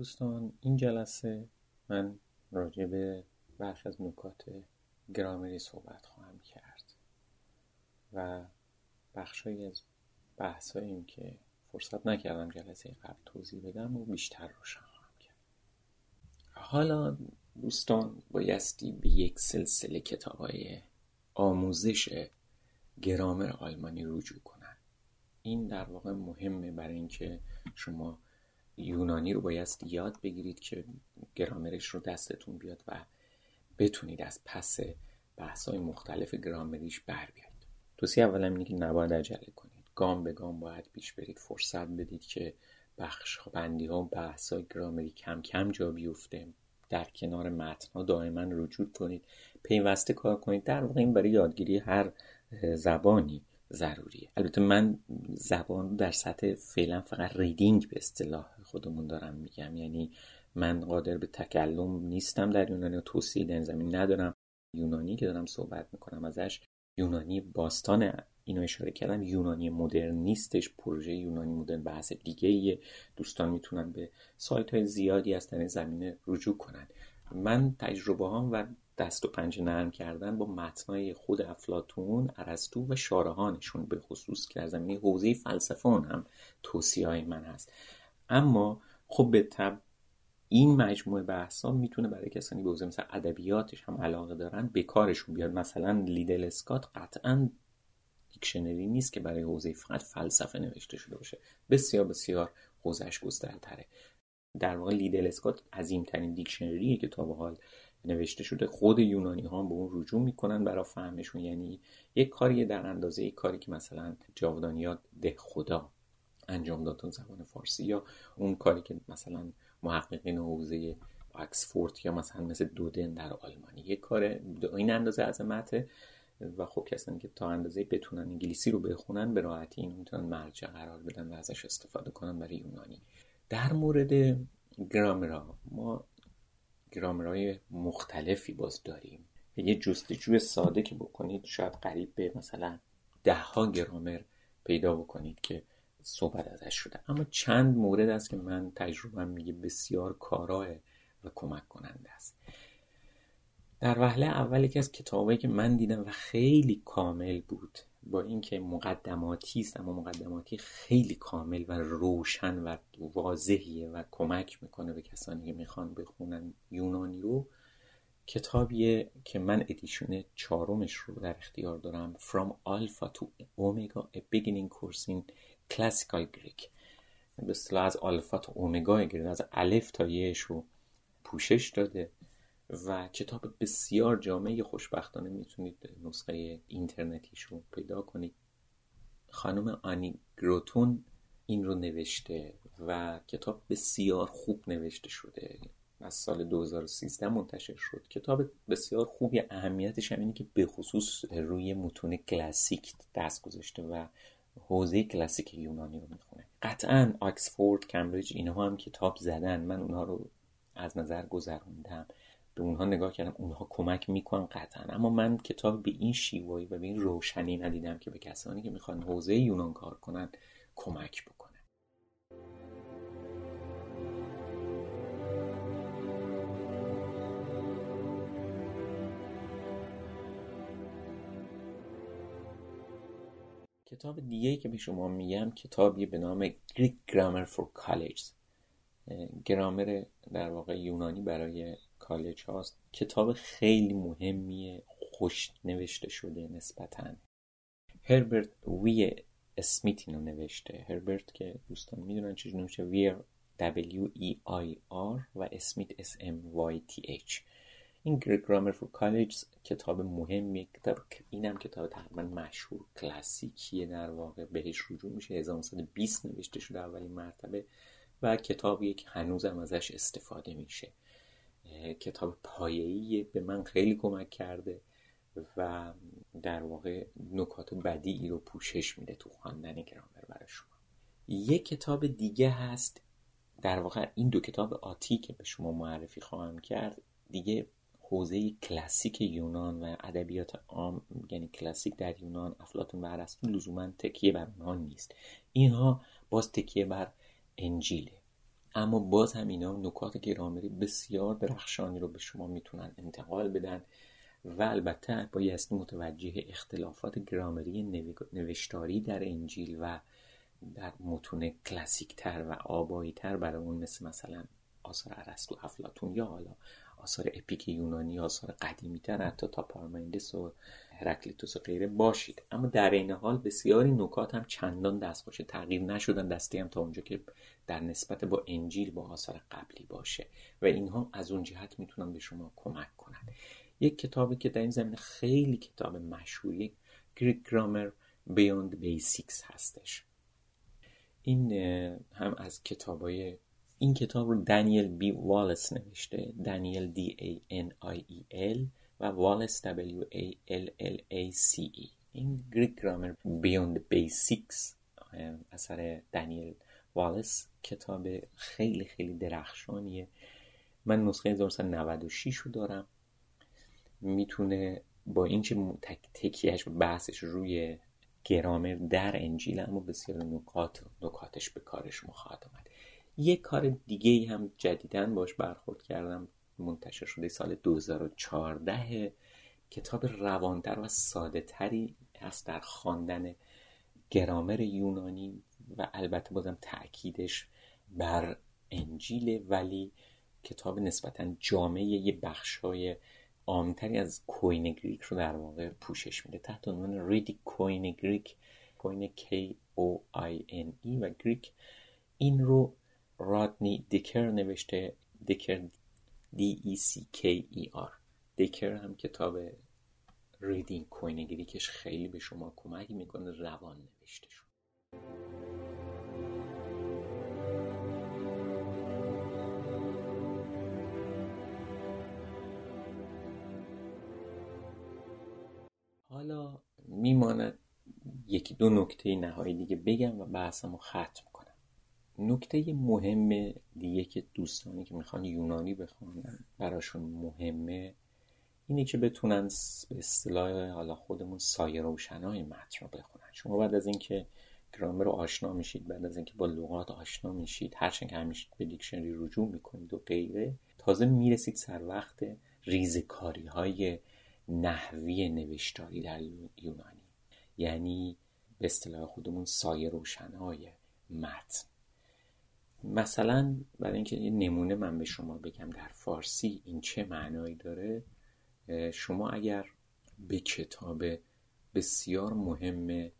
دوستان این جلسه من راجع به برخی از نکات گرامری صحبت خواهم کرد و بخشهایی از بحثاییم که فرصت نکردم جلسه قبل توضیح بدم و بیشتر روشن خواهم کرد. حالا دوستان بایستی به یک سلسله کتاب های آموزش گرامر آلمانی رجوع کنن این در واقع مهمه برای اینکه شما یونانی رو باید یاد بگیرید که گرامرش رو دستتون بیاد و بتونید از پس بحث های مختلف گرامریش بر بیاید توصیه اولا اینه که نباید عجله کنید. گام به گام باید پیش برید فرصت بدید که بخش بندی ها بحث های گرامری کم کم جا بیفته. در کنار متن ها دائما رجوع کنید پیوسته کار کنید. در واقع این برای یادگیری هر زبانی ضروریه. البته من زبان در سطح فعلا فقط ریدینگ به اصطلاح خودمون دارم میگم. یعنی من قادر به تکلم نیستم در یونانی و توصیه در زمین ندارم. یونانی که دارم صحبت می‌کنم ازش یونانی باستان اینو اشاره کردم یونانی مدرن نیستش. پروژه یونانی مدرن بحث دیگه دوستان می‌تونن به سایت های زیادی از در زمینه رجوع کنن. من تجربه هم و دست و پنجه نرم کردن با متنای خود افلاتون ارسطو و شارهانشون به خصوص که از زمینه حوزه فلسفه هم توصیه های من هست. اما خب به تب این مجموعه بحثا می‌تونه برای کسانی به مثل ادبیاتش هم علاقه دارن به کارشون بیاد. مثلا لیدل اسکات قطعا دیکشنری نیست که برای حوزه فقط فلسفه نوشته شده باشه. بسیار بسیار حوزهش گسترتره در واقع لیدل اسکات عظیمترین دیکشنریه که تا به حال نوشته شده. خود یونانی ها به اون رجوع می‌کنن برای فهمشون. یعنی یک کاری در اندازه یک کاری که مثلا جاودانیات ده خدا انجام داد زبان فارسی یا اون کاری که مثلا محققین حوزه اکسفورد یا مثلا مثل دودن در آلمانی یک کار این اندازه عظمته و خب کسانی که تا اندازه بتونن انگلیسی رو بخونن به راحتی این می‌تونن مرجع قرار بدن و ازش استفاده کنن برای یونانی. در مورد گرامرها ما گرامرهای مختلفی باز داریم. یه جستجوی ساده که بکنید شاید قریب به مثلا ده ها گرامر پیدا بکنید که صحبت ازش شده اما چند مورد است که من تجربه میگه بسیار کاراه و کمک کننده است. در وهله اول یکی از کتابایی که من دیدم و خیلی کامل بود با اینکه مقدماتی است اما مقدماتی خیلی کامل و روشن و واضحیه و کمک می‌کنه به کسانی که می‌خوان بخونن یونانی رو کتابیه که من ادیشن چهارمش رو در اختیار دارم From Alpha to Omega A Beginning Course in Classical Greek به اصطلاح از آلفا تا اومگا گرفت از الف تا یهش رو پوشش داده و کتاب بسیار جامعه خوشبختانه می‌تونید نسخه اینترنتیش رو پیدا کنید. خانم آنی گروتون این رو نوشته و کتاب بسیار خوب نوشته شده. از سال 2013 منتشر شد. کتاب بسیار خوبی. اهمیتش هم اینه که به خصوص روی متون کلاسیک دست گذاشته و حوزه کلاسیک یونانی رو می‌خونه. قطعا آکسفورد کمبریج اینها هم کتاب زدن من اونها رو از نظر گذروندم. به اونها نگاه کردم اونها کمک می‌کنن قطعا. اما من کتاب به این شیوایی و به این روشنی ندیدم که به کسانی که می‌خوان حوزه یونان کار کنن کمک بکنه کتاب دیگه که به شما میگم کتابی به نام Greek Grammar for College گرامر در واقع یونانی برای کالج هاست. کتاب خیلی مهمیه خوش نوشته شده نسبتا. هربرت وی اسمیت اینو نوشته. هربرت که دوستان می‌دونن چجوری نوشته وی W E I R و اسمیت S M Y T H. این گرامر فور کالج کتاب مهمیه کتاب اینم کتاب تقریبا مشهور کلاسیکیه در واقع بهش رجوع میشه. 1920 نوشته شده اولین مرتبه و کتابیه که هنوزم ازش استفاده میشه. کتاب پایه‌ای به من خیلی کمک کرده و در واقع نکات بدی رو پوشش میده تو خواندن گرامر برای شما. یک کتاب دیگه هست در واقع این دو کتاب آتی که به شما معرفی خواهم کرد دیگه حوزه کلاسیک یونان و ادبیات عام یعنی کلاسیک در یونان افلاطون و ارسطو لزوما تکیه بر اونها نیست. اینها باز تکیه بر انجیله. اما باز هم اینا نکات گرامری بسیار درخشانی رو به شما می‌تونن انتقال بدن و البته بایستی متوجه اختلافات گرامری نوشتاری در انجیل و در متون کلاسیک تر و آبایی تر برای اون مثل مثلا آثار ارسطو افلاتون یا حالا آثار epic یونانی آثار قدیمی تر حتی تا پارمنیدس و هراکلیتوس و غیره باشید. اما در این حال بسیاری نکات هم چندان دستخوش تغییر نشدن دستی هم تا اونجا که در نسبت با انجیل با آثار قبلی باشه. و اینها از اون جهت می‌تونن به شما کمک کنن. یک کتابی که در این زمینه خیلی کتاب مشهوری Greek Grammar Beyond the Basics هستش. این هم از کتابای این کتاب رو دانیل بی والس نوشته دانیل D A N I E L و والس دبلیو ای ال ال ای سی ای. این Greek Grammar Beyond the Basics اثر دانیل والس. کتاب خیلی خیلی درخشانیه. من نسخه 1996 رو دارم. می‌تونه با اینکه تکیه‌ش و بحثش روی گرامر در انجیل اما بسیار نکات نکاتش به کارش خواهد یک کار دیگه هم جدیدن باش برخورد کردم. منتشر شده سال 2014 کتاب روانتر و ساده تری هست در خواندن گرامر یونانی و البته بازم تاکیدش بر انجیل ولی کتاب نسبتا جامعه یه بخشای عامتری از Koine Greek رو در واقع پوشش میده. تحت عنوان Reading Koine Greek Koine K O I N E و Greek این رو رادنی دیکر نوشته دیکر D E C K E R. دیکر هم کتاب Reading Koine Greek ش خیلی به شما کمک می‌کنه روان نوشته شده. حالا میماند یکی دو نکته نهایی دیگه بگم و بحثمو ختم نکته مهم دیگه که دوستانی که می‌خوان یونانی بخونن براشون مهمه اینه که بتونن به اصطلاح حالا خودمون سایه روشنای متن رو بخونن. شما بعد از اینکه گرامر رو آشنا میشید بعد از اینکه با لغات آشنا میشید هرچند که همیشه به دیکشنری رجوع می‌کنید و غیره تازه می‌رسید سر وقت ریزکاری های نحوی نوشتاری در یونانی. یعنی به اصطلاح خودمون سایه روشنهای متن. مثلا برای اینکه یه نمونه من به شما بگم در فارسی این چه معنایی داره شما اگر به کتاب بسیار مهم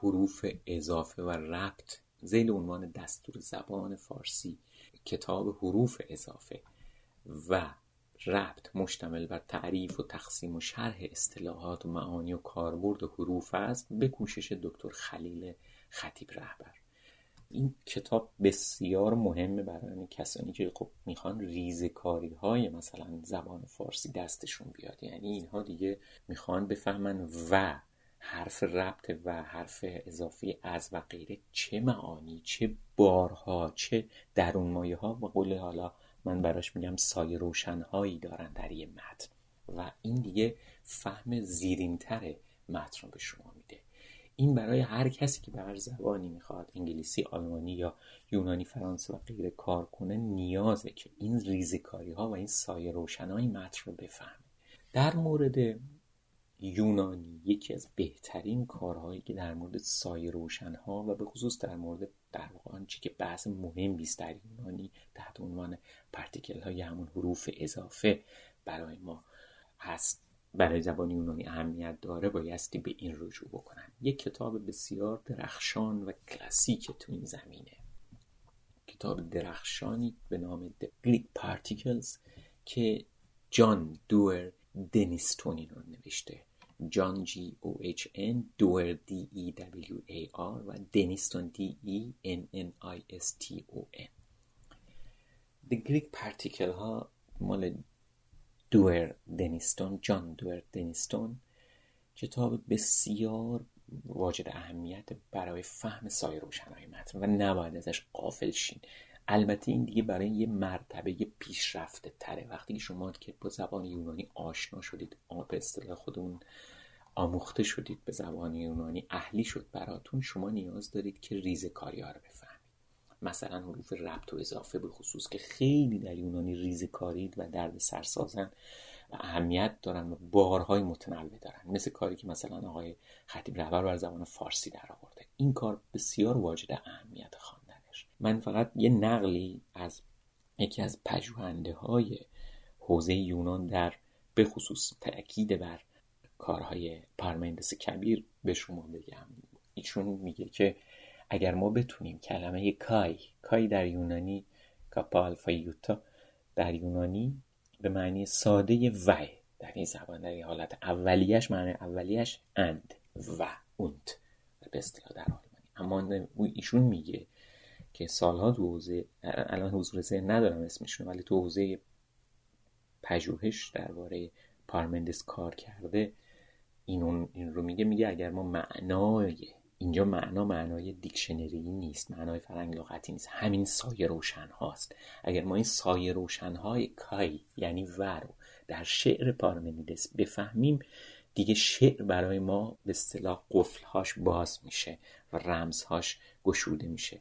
حروف اضافه و ربط زیل عنوان دستور زبان فارسی کتاب حروف اضافه و ربط مشتمل بر تعریف و تقسیم و شرح اصطلاحات و معانی و کاربرد حروف است به کوشش دکتر خلیل خطیب رهبر. این کتاب بسیار مهمه برای کسانی که خب می‌خوان ریزکاری های مثلا زبان فارسی دستشون بیاد. یعنی اینها دیگه می‌خوان بفهمن و حرف ربط و حرف اضافی از و غیره چه معانی چه بارها چه درون مایه ها و قول حالا من براش میگم سایه روشنهایی دارن در یه متن. و این دیگه فهم زیرینتر متن رو به شما میده. این برای هر کسی که به هر زبانی می‌خواد انگلیسی آلمانی یا یونانی فرانسه و غیره کار کنه نیازه که این ریزکاری ها و این سایه روشنهای متن رو بفهمه. در مورد یونانی یکی از بهترین کارهایی که در مورد سایه روشنها و به خصوص در مورد در واقع آنچه که بحث مهم بیست در یونانی تحت عنوان particle های همون حروف اضافه برای ما هست. برای زبان یونانی اهمیت داره بایستی به این رجوع بکنن. یک کتاب بسیار درخشان و کلاسیک تو این زمینه. کتاب درخشانی به نام The Greek Particles که جان دور دنیستون این رو نوشته. جان J O H N دور D E W A R و دنیستون D E N N I S T O N The Greek Particle ها مال دور دنیستون جان دور دنیستون کتاب بسیار واجد اهمیت برای فهم سایر روشنهای متن و نباید ازش قافل شین. البته این دیگه برای یه مرتبه پیشرفته تره. وقتی که شما که با زبان یونانی آشنا شدید به اصطلاح خودمون آموخته شدید به زبان یونانی اهلی شد براتون شما نیاز دارید که ریز کاری ها رو بفهمید. مثلا حروف ربط و اضافه به خصوص که خیلی در یونانی ریزکارید و درد سرسازن و اهمیت دارن و بارهای متنوع دارن. مثل کاری که مثلا آقای خطیب رهبر بر زبان فارسی در آورده. این کار بسیار واجد اهمیت خواندنش. من فقط یه نقلی از یکی از پژوهنده های حوزه یونان در به خصوص تاکید بر کارهای پارمندس کبیر به شما بگم. ایشون میگه که اگر ما بتونیم کلمه کای کای در یونانی فایوتا در یونانی به معنی ساده و در این زبان در این حالت اولیش معنی اولیش اند و اونت به اصطلاح در آلمانی اما ایشون میگه که سالها تو حوزه الان حضور ذهن ندارم اسمشون ولی تو حوزه پژوهش درباره پارمندس کار کرده این, این رو میگه میگه اگر ما معنای اینجا معنا معنای دیکشنری نیست معنای فرنگ لغتی نیست. همین سایه روشن هاست. اگر ما این سایه روشن های کای یعنی و رو در شعر پارمنیدس بفهمیم دیگه شعر برای ما به اصطلاح قفلهاش باز میشه و رمزهاش گشوده میشه.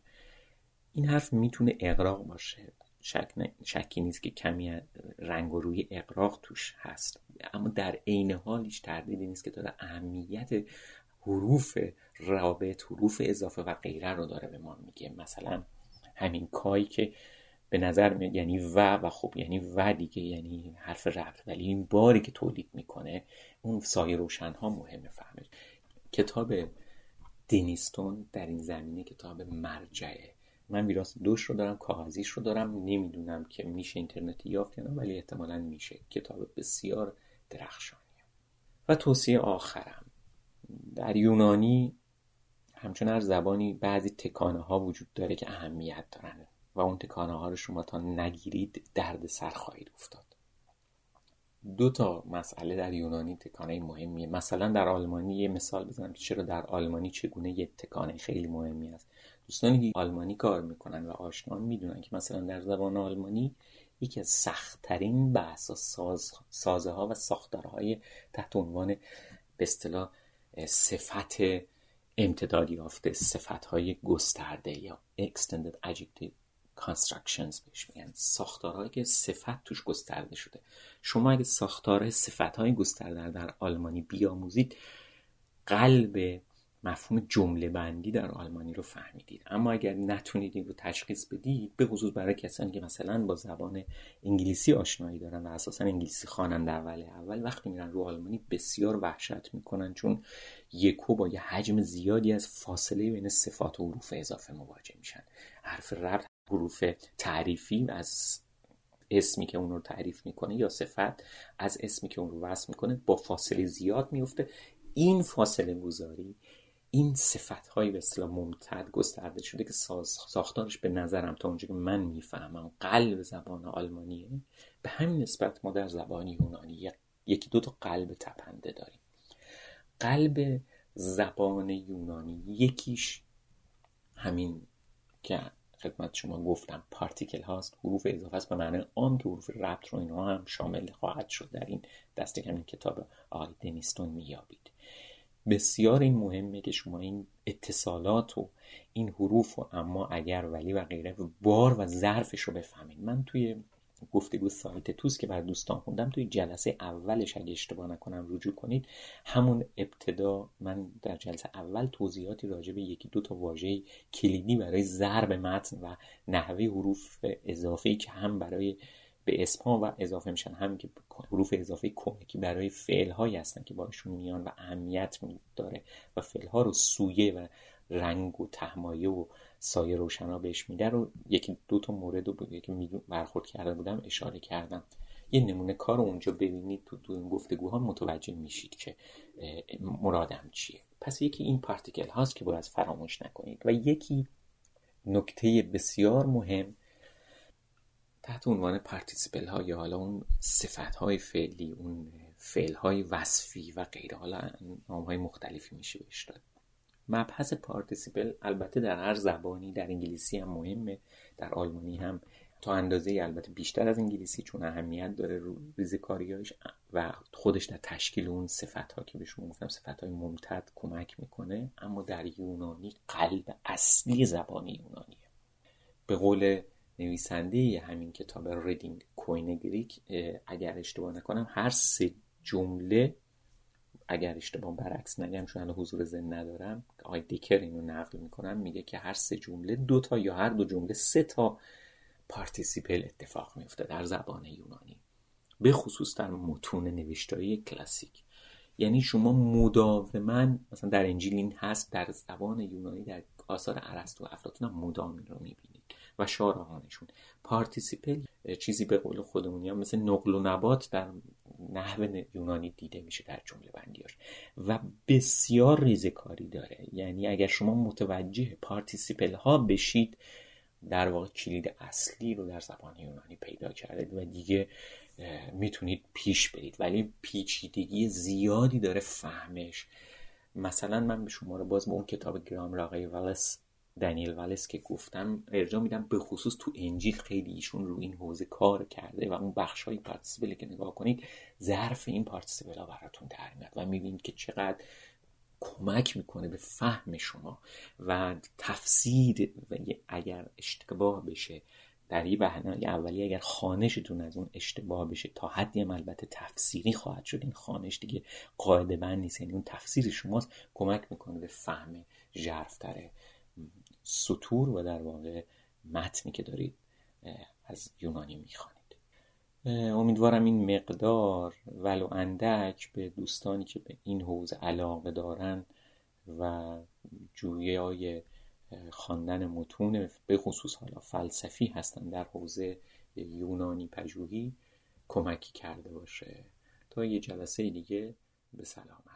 این حرف می‌تونه اقراق باشه. شک شکی نیست که کمی رنگ و روی اقراق توش هست. اما در عین حالش تردیدی نیست که داره اهمیت حروف رابط حروف اضافه و غیره رو داره به ما میگه. مثلا همین کایی که به نظر میاد یعنی و و خب یعنی و دیگه یعنی حرف ربط. ولی این باری که تولید می‌کنه اون سایه روشن ها مهمه فهمش. کتاب دینیستون در این زمینه کتاب مرجعه. من ویراس دوش رو دارم کاغذیش رو دارم. نمی‌دونم که میشه اینترنتی یافت یا ولی احتمالا میشه. کتاب بسیار درخشانیه. و توصیه آخرم. در یونانی همچون هر زبانی بعضی تکانه ها وجود داره که اهمیت دارن و اون تکانه ها رو شما تا نگیرید درد سر خواهید افتاد. دو تا مسئله در یونانی تکانه مهمیه. مثلا در آلمانی یه مثال بزنم که چرا در آلمانی چگونه یه تکانه خیلی مهمی است. دوستانی که آلمانی کار می‌کنن و آشنان می‌دونن که مثلا در زبان آلمانی یکی از سختترین بحث ساز، سازه ها و ساختارهای تحت عنوان به اصطلاح صفت امتداد یافته صفت های گسترده یا extended adjective constructions بهش میگن. ساختارهایی که صفت توش گسترده شده. شما اگه ساختار صفت های گسترده در آلمانی بیاموزید قلب مفهوم جمله بندی در آلمانی رو فهمیدید. اما اگر نتونید این رو تشخیص بدید به خصوص برای کسانی که مثلا با زبان انگلیسی آشنایی دارن و اساسا انگلیسی خوانن در ولی اول وقتی میرن رو آلمانی بسیار وحشت می‌کنن چون یکو با یه حجم زیادی از فاصله بین صفات و حروف اضافه مواجه میشن. حرف ربط حروف تعریفی از اسمی که اون رو تعریف می‌کنه یا صفت از اسمی که اون رو وصف می‌کنه با فاصله زیاد میفته این فاصله گذاری این صفت های به اصطلاح ممتد گسترده شده که ساختارش به نظرم تا اونجا که من می‌فهمم قلب زبان آلمانیه به همین نسبت ما در زبان یونانی یکی دو تا قلب تپنده داریم. قلب زبان یونانی یکیش همین که خدمت شما گفتم پارتیکل هاست حروف اضافه است به معنی عام که حروف ربط رو اینها هم شامل خواهد شد در این دسته همین کتاب آقای دنیستون میابید بسیار این مهمه که شما این اتصالات و این حروف و اما اگر ولی و غیره بار و ظرفش رو بفهمید من توی گفتگو سایت توس که بر دوستان خوندم توی جلسه اولش اگه اشتباه نکنم رجوع کنید همون ابتدا من در جلسه اول توضیحاتی راجع به یکی دو تا واژه کلیدی برای ضرب متن و نحوه حروف اضافی که هم برای به اسم و اضافه میشن. همین که حروف اضافه کمکی برای فعل هایی هستن که باشون میان و اهمیت داره و فعل ها رو سویه و رنگ و تهمایه و سایه روشنا بهش میده رو یکی دو تا مورد رو که برخورد کرده بودم اشاره کردم. یه نمونه کار اونجا ببینید. تو, تو این گفتگوها متوجه میشید که مرادم چیه. پس یکی این پارتیکل هاست که باید فراموش نکنید و یکی نکته بسیار مهم تحت عنوان participle ها یا حالا اون صفت های فعلی اون فعل های وصفی و غیره حالا نام های مختلفی میشه بهش داد. مبحث participle البته در هر زبانی در انگلیسی هم مهمه در آلمانی هم. تا اندازه البته بیشتر از انگلیسی چون اهمیت داره رو ریزکاریاش و خودش در تشکیل اون صفت ها که به شما گفتم صفت های ممتد کمک می‌کنه. اما در یونانی قلب اصلی زبان یونانیه. به قول نویسنده همین کتاب Reading Koine Greek اگر اشتباه نکنم هر سه جمله اگر اشتباه برعکس نگم چون حضور ذهن ندارم آقای دیکر اینو نقل می‌کنم میگه که هر سه جمله دو تا یا هر دو جمله سه تا participle اتفاق میفته در زبان یونانی به خصوص در متون نوشتاری کلاسیک. یعنی شما مداوما مثلا در انجیل این هست در زبان یونانی در آثار ارسطو و افلاطون مدام این رو می‌بینید. و شارحانشون participle چیزی به قول خودمونی هم مثل نقل و نبات در نحو یونانی دیده میشه در جمله بندیاش. و بسیار ریزکاری داره. یعنی اگر شما متوجه participle ها بشید در واقع کلید اصلی رو در زبان یونانی پیدا کردید و دیگه می‌تونید پیش برید. ولی پیچیدگی زیادی داره فهمش. مثلا من به شما رو باز به اون کتاب گرامر آقای والس دنیل والاس که گفتم ارجاع میدم به خصوص تو انجیل خیلی ایشون رو این حوزه کار کرده و اون بخش های پارتیسیپلی که نگاه کنید ظرف این پارتیسیپل ها براتون در میاد و می‌بینید که چقدر کمک می‌کنه به فهم شما و تفسیر و اگر اشتباه بشه در یه بهنه اولی اگر خوانشتون از اون اشتباه بشه تا حدی هم البته تفسیری خواهد شد. این خوانش دیگه قاعده‌مند نیست یعنی اون تفسیر شماست کمک می‌کنه به فهم ژرفتر سطور و در واقع متنی که دارید از یونانی می‌خوانید. امیدوارم این مقدار ولو اندک به دوستانی که به این حوزه علاقه دارن و جویه های خواندن متون به خصوص حالا فلسفی هستن در حوزه یونانی پژوهی کمکی کرده باشه. تا یه جلسه دیگه به سلامت.